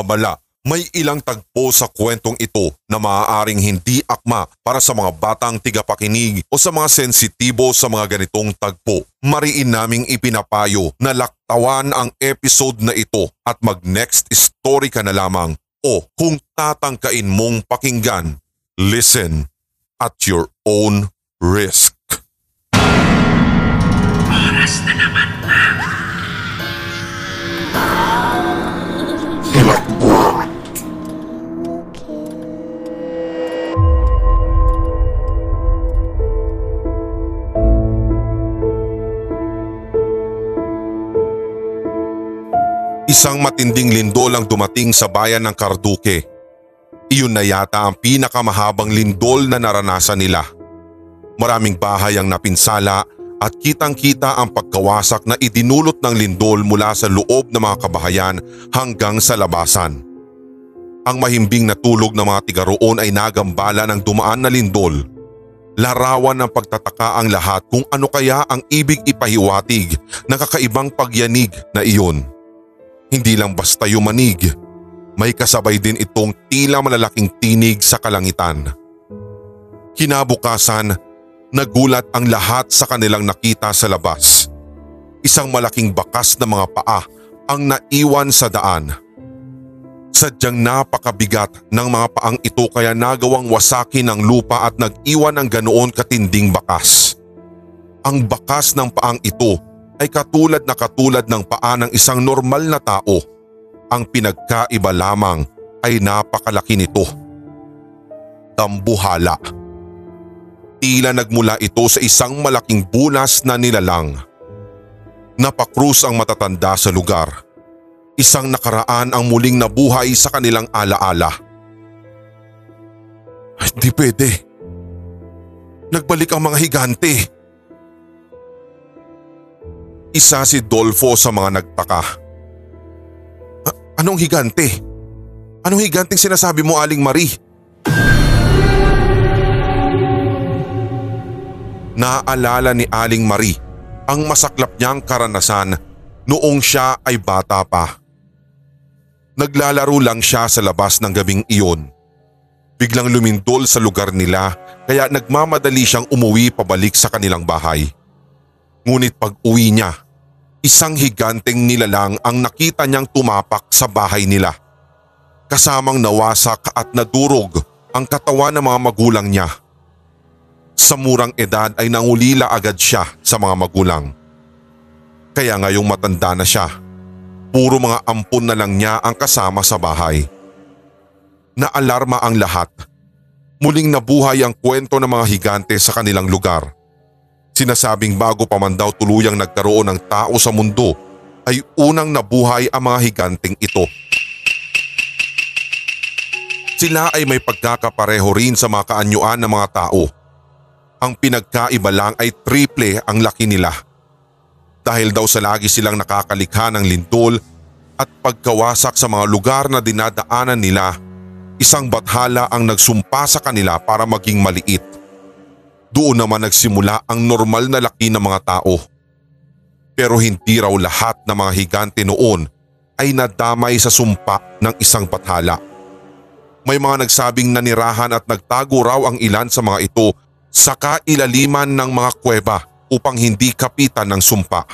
babala, may ilang tagpo sa kwentong ito na maaaring hindi akma para sa mga batang tigapakinig o sa mga sensitibo sa mga ganitong tagpo. Mariin naming ipinapayo na laktawan ang episode na ito at mag next story ka na lamang o kung tatangkain mong pakinggan, listen at your own risk. Oras na naman na. Isang matinding lindol ang dumating sa bayan ng Carduque. Iyon na yata ang pinakamahabang lindol na naranasan nila. Maraming bahay ang napinsala at kitang-kita ang pagkawasak na idinulot ng lindol mula sa loob ng mga kabahayan hanggang sa labasan. Ang mahimbing na tulog ng mga tiga roon ay nagambala ng dumaan na lindol. Larawan ng pagtataka ang lahat kung ano kaya ang ibig ipahiwatig ng kakaibang pagyanig na iyon. Hindi lang basta yumanig, may kasabay din itong tila malalaking tinig sa kalangitan. Kinabukasan, nagulat ang lahat sa kanilang nakita sa labas. Isang malaking bakas na mga paa ang naiwan sa daan. Sadyang napakabigat ng mga paang ito kaya nagawang wasakin ng lupa at nag-iwan ng ganoon katinding bakas. Ang bakas ng paang ito ay katulad na katulad ng paa ng isang normal na tao. Ang pinagkaiba lamang ay napakalaki nito. Dambuhala. Tila nagmula ito sa isang malaking bulas na nilalang. Napakrus ang matatanda sa lugar. Isang nakaraan ang muling nabuhay sa kanilang alaala. Hindi pwede. Nagbalik ang mga higante. Isa si Dolfo sa mga nagtaka. "A- anong higante? Anong higanteng sinasabi mo Aling Marie? Naaalala ni Aling Marie ang masaklap niyang karanasan noong siya ay bata pa. Naglalaro lang siya sa labas ng gabing iyon. Biglang lumindol sa lugar nila kaya nagmamadali siyang umuwi pabalik sa kanilang bahay. Ngunit pag uwi niya, isang higanteng nilalang ang nakita niyang tumapak sa bahay nila. Kasamang nawasak at nadurog ang katawan ng mga magulang niya. Sa murang edad ay nangulila agad siya sa mga magulang. Kaya ngayong matanda na siya, puro mga ampon na lang niya ang kasama sa bahay. Naalarma ang lahat. Muling nabuhay ang kwento ng mga higante sa kanilang lugar. Sinasabing bago pa man daw tuluyang nagkaroon ng tao sa mundo ay unang nabuhay ang mga higanteng ito. Sila ay may pagkakapareho rin sa mga kaanyuan ng mga tao. Ang pinagkaiba lang ay triple ang laki nila. Dahil daw sa lagi silang nakakalikha ng lindol at pagkawasak sa mga lugar na dinadaanan nila, isang bathala ang nagsumpa sa kanila para maging maliit. Doon naman nagsimula ang normal na laki ng mga tao. Pero hindi raw lahat ng mga higante noon ay nadamay sa sumpa ng isang bathala. May mga nagsabing nanirahan at nagtago raw ang ilan sa mga ito sa kailaliman ng mga kuweba upang hindi kapitan ng sumpa.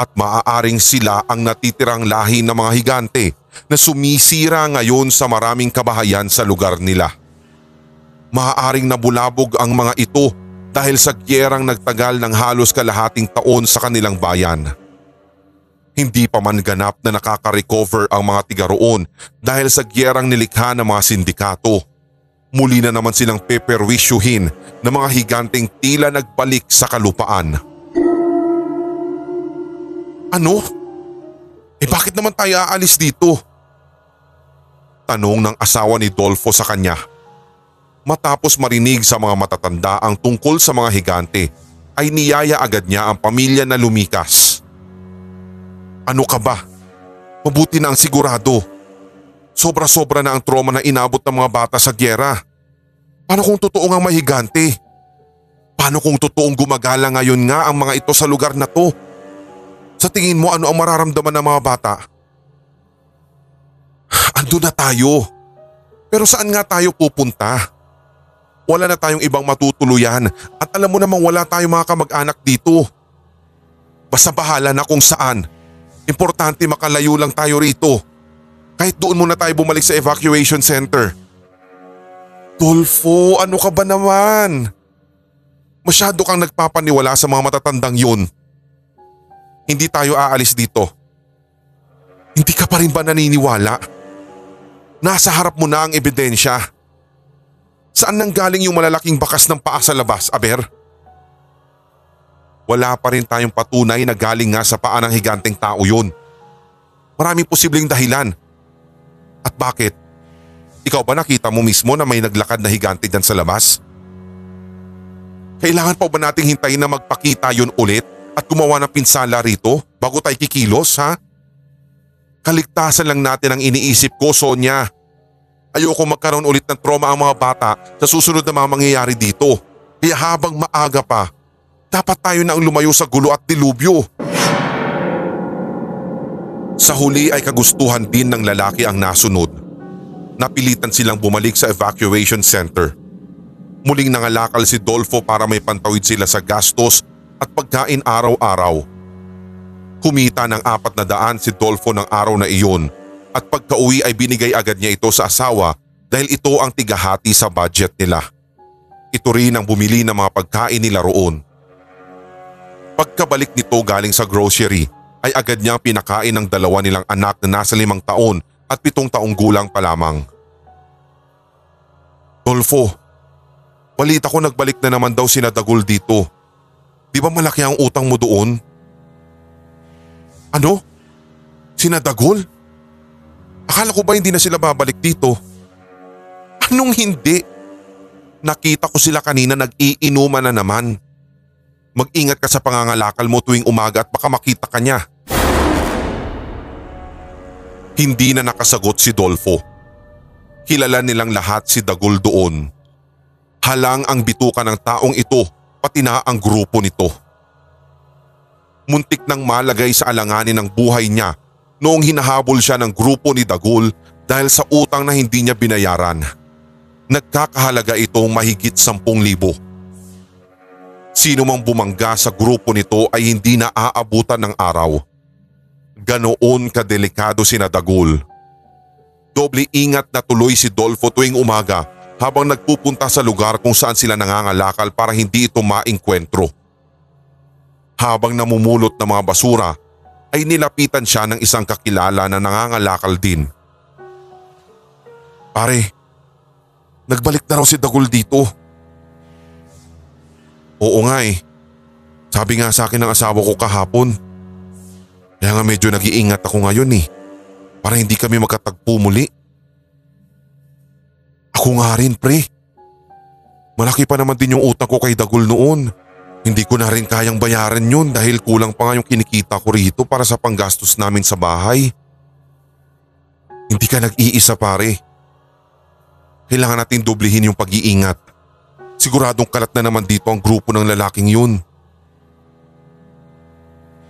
At maaaring sila ang natitirang lahi ng mga higante na sumisira ngayon sa maraming kabahayan sa lugar nila. Maaaring nabulabog ang mga ito dahil sa gyerang nagtagal ng halos kalahating taon sa kanilang bayan. Hindi pa man ganap na nakaka-recover ang mga tiga roon dahil sa gyerang nilikha ng mga sindikato. Muli na naman silang peperwisyuhin ng mga higanteng tila nagbalik sa kalupaan. Ano? Eh bakit naman tayo aalis dito? Tanong ng asawa ni Dolfo sa kanya. Matapos marinig sa mga matatanda ang tungkol sa mga higante, ay niyaya agad niya ang pamilya na lumikas. Ano ka ba? Mabuti na ang sigurado. Sobra-sobra na ang trauma na inabot ng mga bata sa gyera. Paano kung totoo nga may higante? Paano kung totoong gumagala ngayon nga ang mga ito sa lugar na to? Sa tingin mo ano ang mararamdaman ng mga bata? Nandun na tayo. Pero saan nga tayo pupunta? Wala na tayong ibang matutuluyan at alam mo namang wala tayong mga kamag-anak dito. Basta bahala na kung saan. Importante makalayo lang tayo rito. Kahit doon muna tayo bumalik sa evacuation center. Dolfo, ano ka ba naman? Masyado kang nagpapaniwala sa mga matatandang yun. Hindi tayo aalis dito. Hindi ka pa rin ba naniniwala? Nasa harap mo na ang ebidensya. Saan nang galing yung malalaking bakas ng paa sa labas, Aber? Wala pa rin tayong patunay na galing nga sa paa ng higanteng tao yun. Maraming posibleng dahilan. At bakit? Ikaw ba nakita mo mismo na may naglakad na higante dyan sa labas? Kailangan pa ba nating hintayin na magpakita yun ulit at gumawa ng pinsala rito bago tayo kikilos ha? Kaligtasan lang natin ang iniisip ko, Sonya. Ayoko magkaroon ulit ng trauma ang mga bata sa susunod na mga mangyayari dito. Kaya habang maaga pa, dapat tayo na ang lumayo sa gulo at dilubyo. Sa huli ay kagustuhan din ng lalaki ang nasunod. Napilitan silang bumalik sa evacuation center. Muling nangalakal si Dolfo para may pantawid sila sa gastos at pagkain araw-araw. Kumita ng apat na daan si Dolfo ng araw na iyon at pagka-uwi ay binigay agad niya ito sa asawa dahil ito ang tigahati sa budget nila. Ito rin ang bumili ng mga pagkain nila roon. Pagkabalik nito galing sa grocery ay agad niyang pinakain ng dalawa nilang anak na nasa limang taon at pitong taong gulang pa lamang. Dolfo, balita ko nagbalik na naman daw sina Dagul dito. Di ba malaki ang utang mo doon? Ano? Sina Dagul? Akala ko ba hindi na sila babalik dito? Anong hindi? Nakita ko sila kanina nag-iinuman na naman. Mag-ingat ka sa pangangalakal mo tuwing umaga at baka makita ka niya. Hindi na nakasagot si Dolfo. Kilala nilang lahat si Dagul doon. Halang ang bituka ng taong ito pati na ang grupo nito. Muntik nang malagay sa alanganin ng buhay niya noong hinahabol siya ng grupo ni Dagul dahil sa utang na hindi niya binayaran. Nagkakahalaga itong mahigit 10,000. Sino mang bumangga sa grupo nito ay hindi na aabutan ng araw. Ganoon kadelikado si Nadagul. Doble ingat na tuloy si Dolfo tuwing umaga habang nagpupunta sa lugar kung saan sila nangangalakal para hindi ito maingkwentro. Habang namumulot ng mga basura ay nilapitan siya ng isang kakilala na nangangalakal din. Pare, nagbalik na raw si Dagul dito. Oo nga eh. Sabi nga sa akin ng asawa ko kahapon. Kaya nga medyo nag-iingat ako ngayon eh. Para hindi kami magkatagpo muli. Ako nga rin pre. Malaki pa naman din yung utang ko kay Dagul noon. Hindi ko na rin kayang bayaran yun dahil kulang pa nga yung kinikita ko rito para sa panggastos namin sa bahay. Hindi ka nag-iisa pare. Kailangan natin doblihin yung pag-iingat. Siguradong kalat na naman dito ang grupo ng lalaking yun.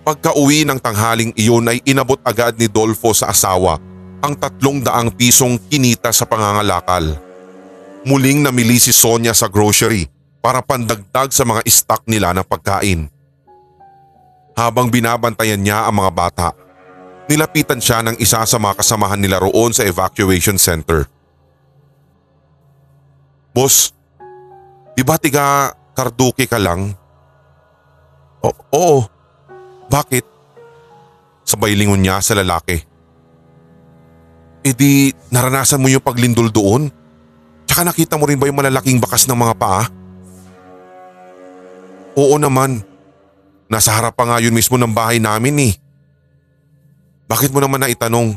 Pagka-uwi ng tanghaling iyon ay inabot agad ni Dolfo sa asawa ang tatlong daang pisong kinita sa pangangalakal. Muling namili si Sonia sa grocery para pandagdag sa mga stock nila ng pagkain. Habang binabantayan niya ang mga bata, nilapitan siya ng isa sa mga kasamahan nila roon sa evacuation center. Boss, di ba tiga Karduke ka lang? O, oo. Bakit? Sabay lingon niya sa lalaki. E di naranasan mo yung paglindol doon? Tsaka nakita mo rin ba yung malalaking bakas ng mga paa? Oo naman. Nasa harap pa nga yun mismo ng bahay namin eh. Bakit mo naman naitanong?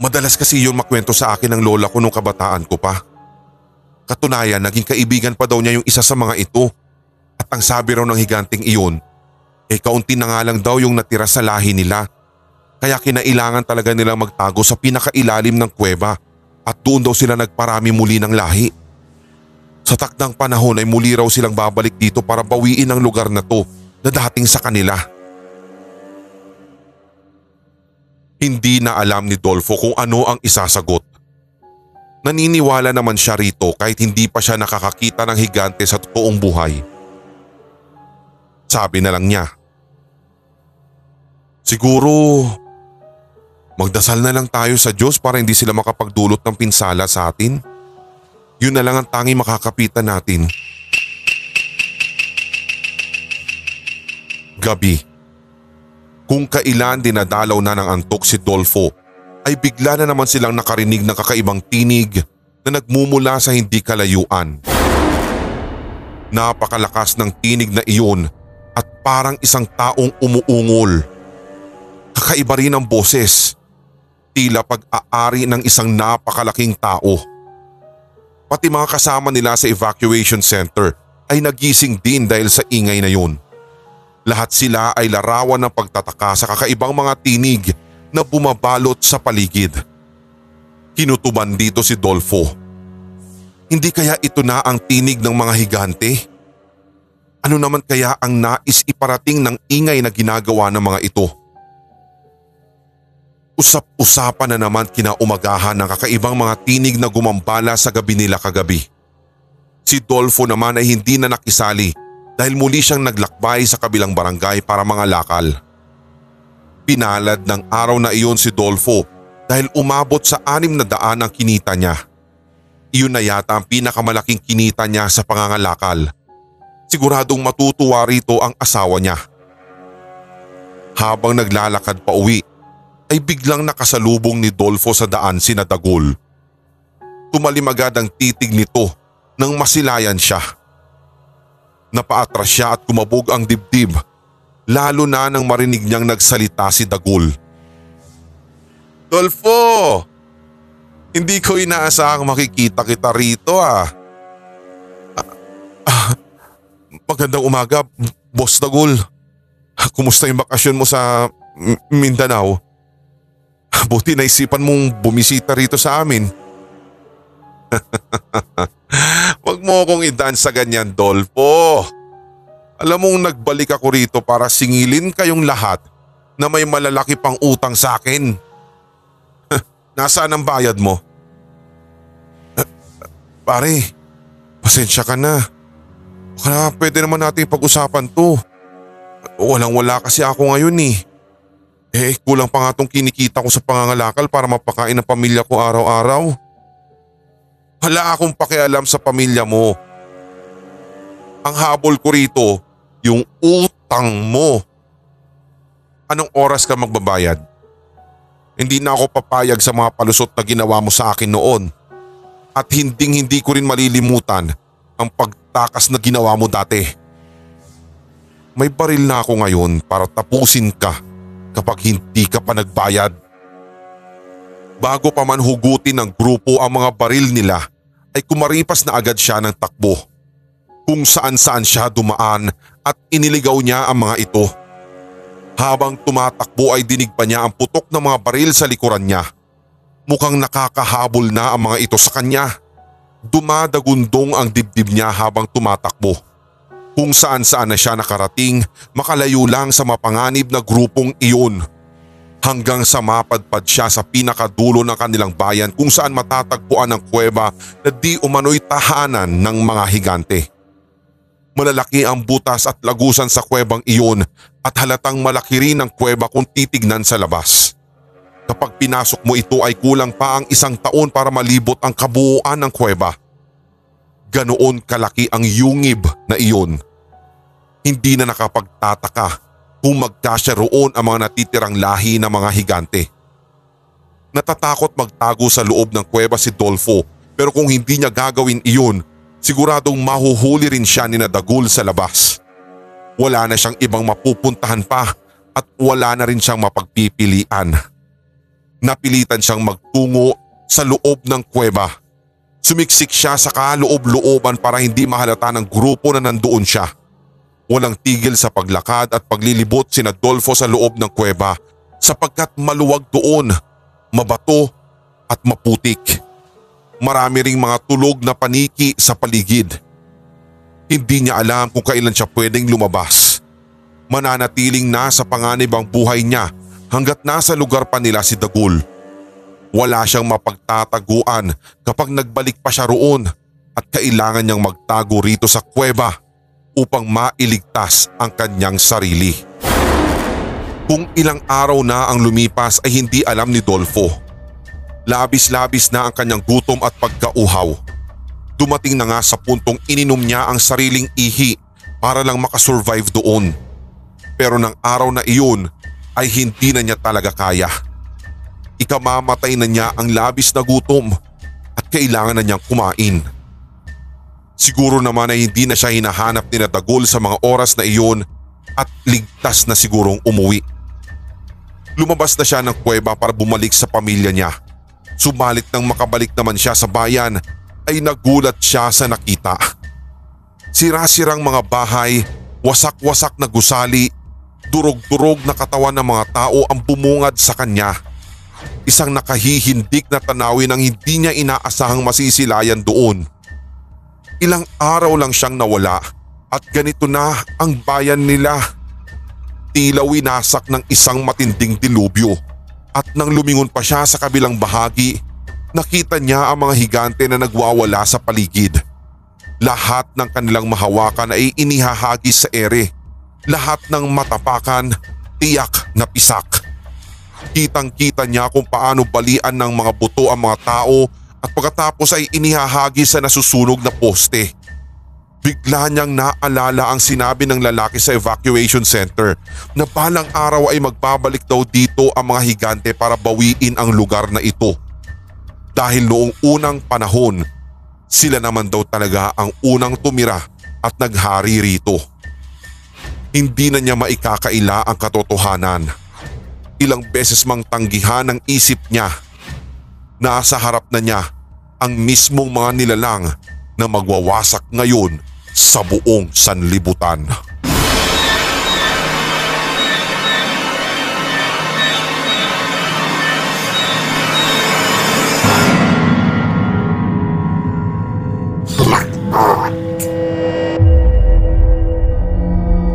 Madalas kasi yun makwento sa akin ng lola ko nung kabataan ko pa. Katunayan, naging kaibigan pa daw niya yung isa sa mga ito. At ang sabi raw ng higanting iyon, eh kaunti na nga lang daw yung natira sa lahi nila. Kaya kinailangan talaga nilang magtago sa pinakailalim ng kuweba at doon daw sila nagparami muli ng lahi. Sa takdang panahon ay muli raw silang babalik dito para bawiin ang lugar na to na dating sa kanila. Hindi na alam ni Dolfo kung ano ang isasagot. Naniniwala naman siya rito kahit hindi pa siya nakakakita ng higante sa totoong buhay. Sabi na lang niya. Siguro magdasal na lang tayo sa Diyos para hindi sila makapagdulot ng pinsala sa atin. Yun na lang ang tanging makakapitan natin. Gabi. Kung kailan dinadalaw na ng antok si Dolfo ay bigla na naman silang nakarinig ng kakaibang tinig na nagmumula sa hindi kalayuan. Napakalakas ng tinig na iyon at parang isang taong umuungol. Kakaiba rin ang boses. Tila pag-aari ng isang napakalaking tao. Pati mga kasama nila sa evacuation center ay nagising din dahil sa ingay na yun. Lahat sila ay larawan ng pagtataka sa kakaibang mga tinig na bumabalot sa paligid. Kinutuban dito si Dolfo. Hindi kaya ito na ang tinig ng mga higante? Ano naman kaya ang nais iparating ng ingay na ginagawa ng mga ito? Usap-usapan na naman kinaumagahan ng kakaibang mga tinig na gumambala sa gabi nila kagabi. Si Dolfo naman ay hindi na nakisali dahil muli siyang naglakbay sa kabilang barangay para mga lakal. Pinalad ng araw na iyon si Dolfo dahil umabot sa anim na daan ang kinita niya. Iyon na yata ang pinakamalaking kinita niya sa pangangalakal. Siguradong matutuwa rito ang asawa niya. Habang naglalakad pa uwi, ay biglang nakasalubong ni Dolfo sa daan si Nadagol. Tumalim agad ang titig nito nang masilayan siya. Napaatras siya at kumabog ang dibdib lalo na nang marinig niyang nagsalita si Dagul. Dolfo! Hindi ko inaasahang makikita kita rito ah. Ah, ah magandang umaga, Boss Dagul. Kumusta yung bakasyon mo sa Mindanao? Buti naisipan mong bumisita rito sa amin. Huwag mo akong idaan sa ganyan, Dolfo. Alam mong nagbalik ako rito para singilin kayong lahat na may malalaki pang utang sa akin. Nasaan ang bayad mo? Pare, pasensya ka na. Baka pwede naman natin pag-usapan to. Walang wala kasi ako ngayon eh. Eh, kulang pa nga tong kinikita ko sa pangangalakal para mapakain ng pamilya ko araw-araw. Wala akong pakialam sa pamilya mo. Ang habol ko rito, yung utang mo. Anong oras ka magbabayad? Hindi na ako papayag sa mga palusot na ginawa mo sa akin noon. At hinding hindi ko rin malilimutan ang pagtakas na ginawa mo dati. May baril na ako ngayon para tapusin ka kapag hindi ka pa nagbayad. Bago pa man hugutin ng grupo ang mga baril nila ay kumaripas na agad siya ng takbo. Kung saan saan siya dumaan at iniligaw niya ang mga ito. Habang tumatakbo ay dinig pa niya ang putok ng mga baril sa likuran niya. Mukhang nakakahabol na ang mga ito sa kanya. Dumadagundong ang dibdib niya habang tumatakbo. Kung saan saan na siya nakarating, makalayo lang sa mapanganib na grupong iyon. Hanggang sa mapadpad siya sa pinakadulo ng kanilang bayan kung saan matatagpuan ang kuweba na di umano'y tahanan ng mga higante. Malalaki ang butas at lagusan sa kuwebang iyon at halatang malaki rin ang kuweba kung titignan sa labas. Kapag pinasok mo ito ay kulang pa ang isang taon para malibot ang kabuuan ng kuweba ganoon kalaki ang yungib na iyon. Hindi na nakapagtataka kung magkasya roon ang mga natitirang lahi ng mga higante. Natatakot magtago sa loob ng kuweba si Dolfo pero kung hindi niya gagawin iyon, siguradong mahuhuli rin siya ni Nadagul sa labas. Wala na siyang ibang mapupuntahan pa at wala na rin siyang mapagpipilian. Napilitan siyang magtungo sa loob ng kuweba Sumiksik siya sa kaloob-looban para hindi mahalata ng grupo na nandoon siya. Walang tigil sa paglakad at paglilibot si Dolfo sa loob ng kuweba sapagkat maluwag doon, mabato at maputik. Marami ring mga tulog na paniki sa paligid. Hindi niya alam kung kailan siya pwedeng lumabas. Mananatiling nasa panganib ang buhay niya hanggat nasa lugar pa nila si Dagul. Wala siyang mapagtataguan kapag nagbalik pa siya roon at kailangan niyang magtago rito sa kuweba upang mailigtas ang kanyang sarili. Kung ilang araw na ang lumipas ay hindi alam ni Dolfo. Labis-labis na ang kanyang gutom at pagkauhaw. Dumating na nga sa puntong ininom niya ang sariling ihi para lang makasurvive doon. Pero ng araw na iyon ay hindi na niya talaga kaya. Ikamamatay na niya ang labis na gutom at kailangan na niyang kumain. Siguro naman ay hindi na siya hinahanap ni Dagol sa mga oras na iyon at ligtas na sigurong umuwi. Lumabas na siya ng kuweba para bumalik sa pamilya niya. Subalit nang makabalik naman siya sa bayan ay nagulat siya sa nakita. Sira-sirang mga bahay, wasak-wasak na gusali, durog-durog na katawan ng mga tao ang bumungad sa kanya. Isang nakahihindik na tanawin ang hindi niya inaasahang masisilayan doon. Ilang araw lang siyang nawala at ganito na ang bayan nila tila winasak ng isang matinding dilubyo. At nang lumingon pa siya sa kabilang bahagi, nakita niya ang mga higante na nagwawala sa paligid. Lahat ng kanilang mahawakan ay inihahagis sa ere. Lahat ng matapakan, tiyak na pisak. Kitang kita niya kung paano balian ng mga buto ang mga tao at pagkatapos ay inihahagis sa nasusunog na poste. Bigla niyang naalala ang sinabi ng lalaki sa evacuation center na balang araw ay magbabalik daw dito ang mga higante para bawiin ang lugar na ito. Dahil noong unang panahon, sila naman daw talaga ang unang tumira at naghari rito. Hindi na niya maikakaila ang katotohanan. Ilang beses mang tanggihan ang isip niya. Nasa harap na niya ang mismong mga nilalang na magwawasak ngayon sa buong sanlibutan.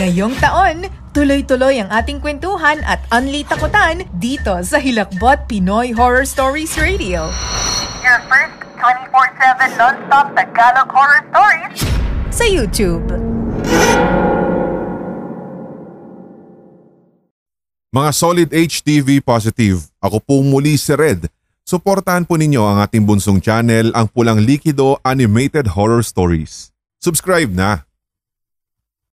Ngayong taon, tuloy-tuloy ang ating kwentuhan at unli takutan dito sa Hilakbot Pinoy Horror Stories Radio. Your first 24-7 non-stop Tagalog horror stories Sa YouTube. Mga solid HTV positive, ako po muli si Red. Suportahan po ninyo ang ating bunsong channel, ang Pulang Likido Animated Horror Stories. Subscribe na!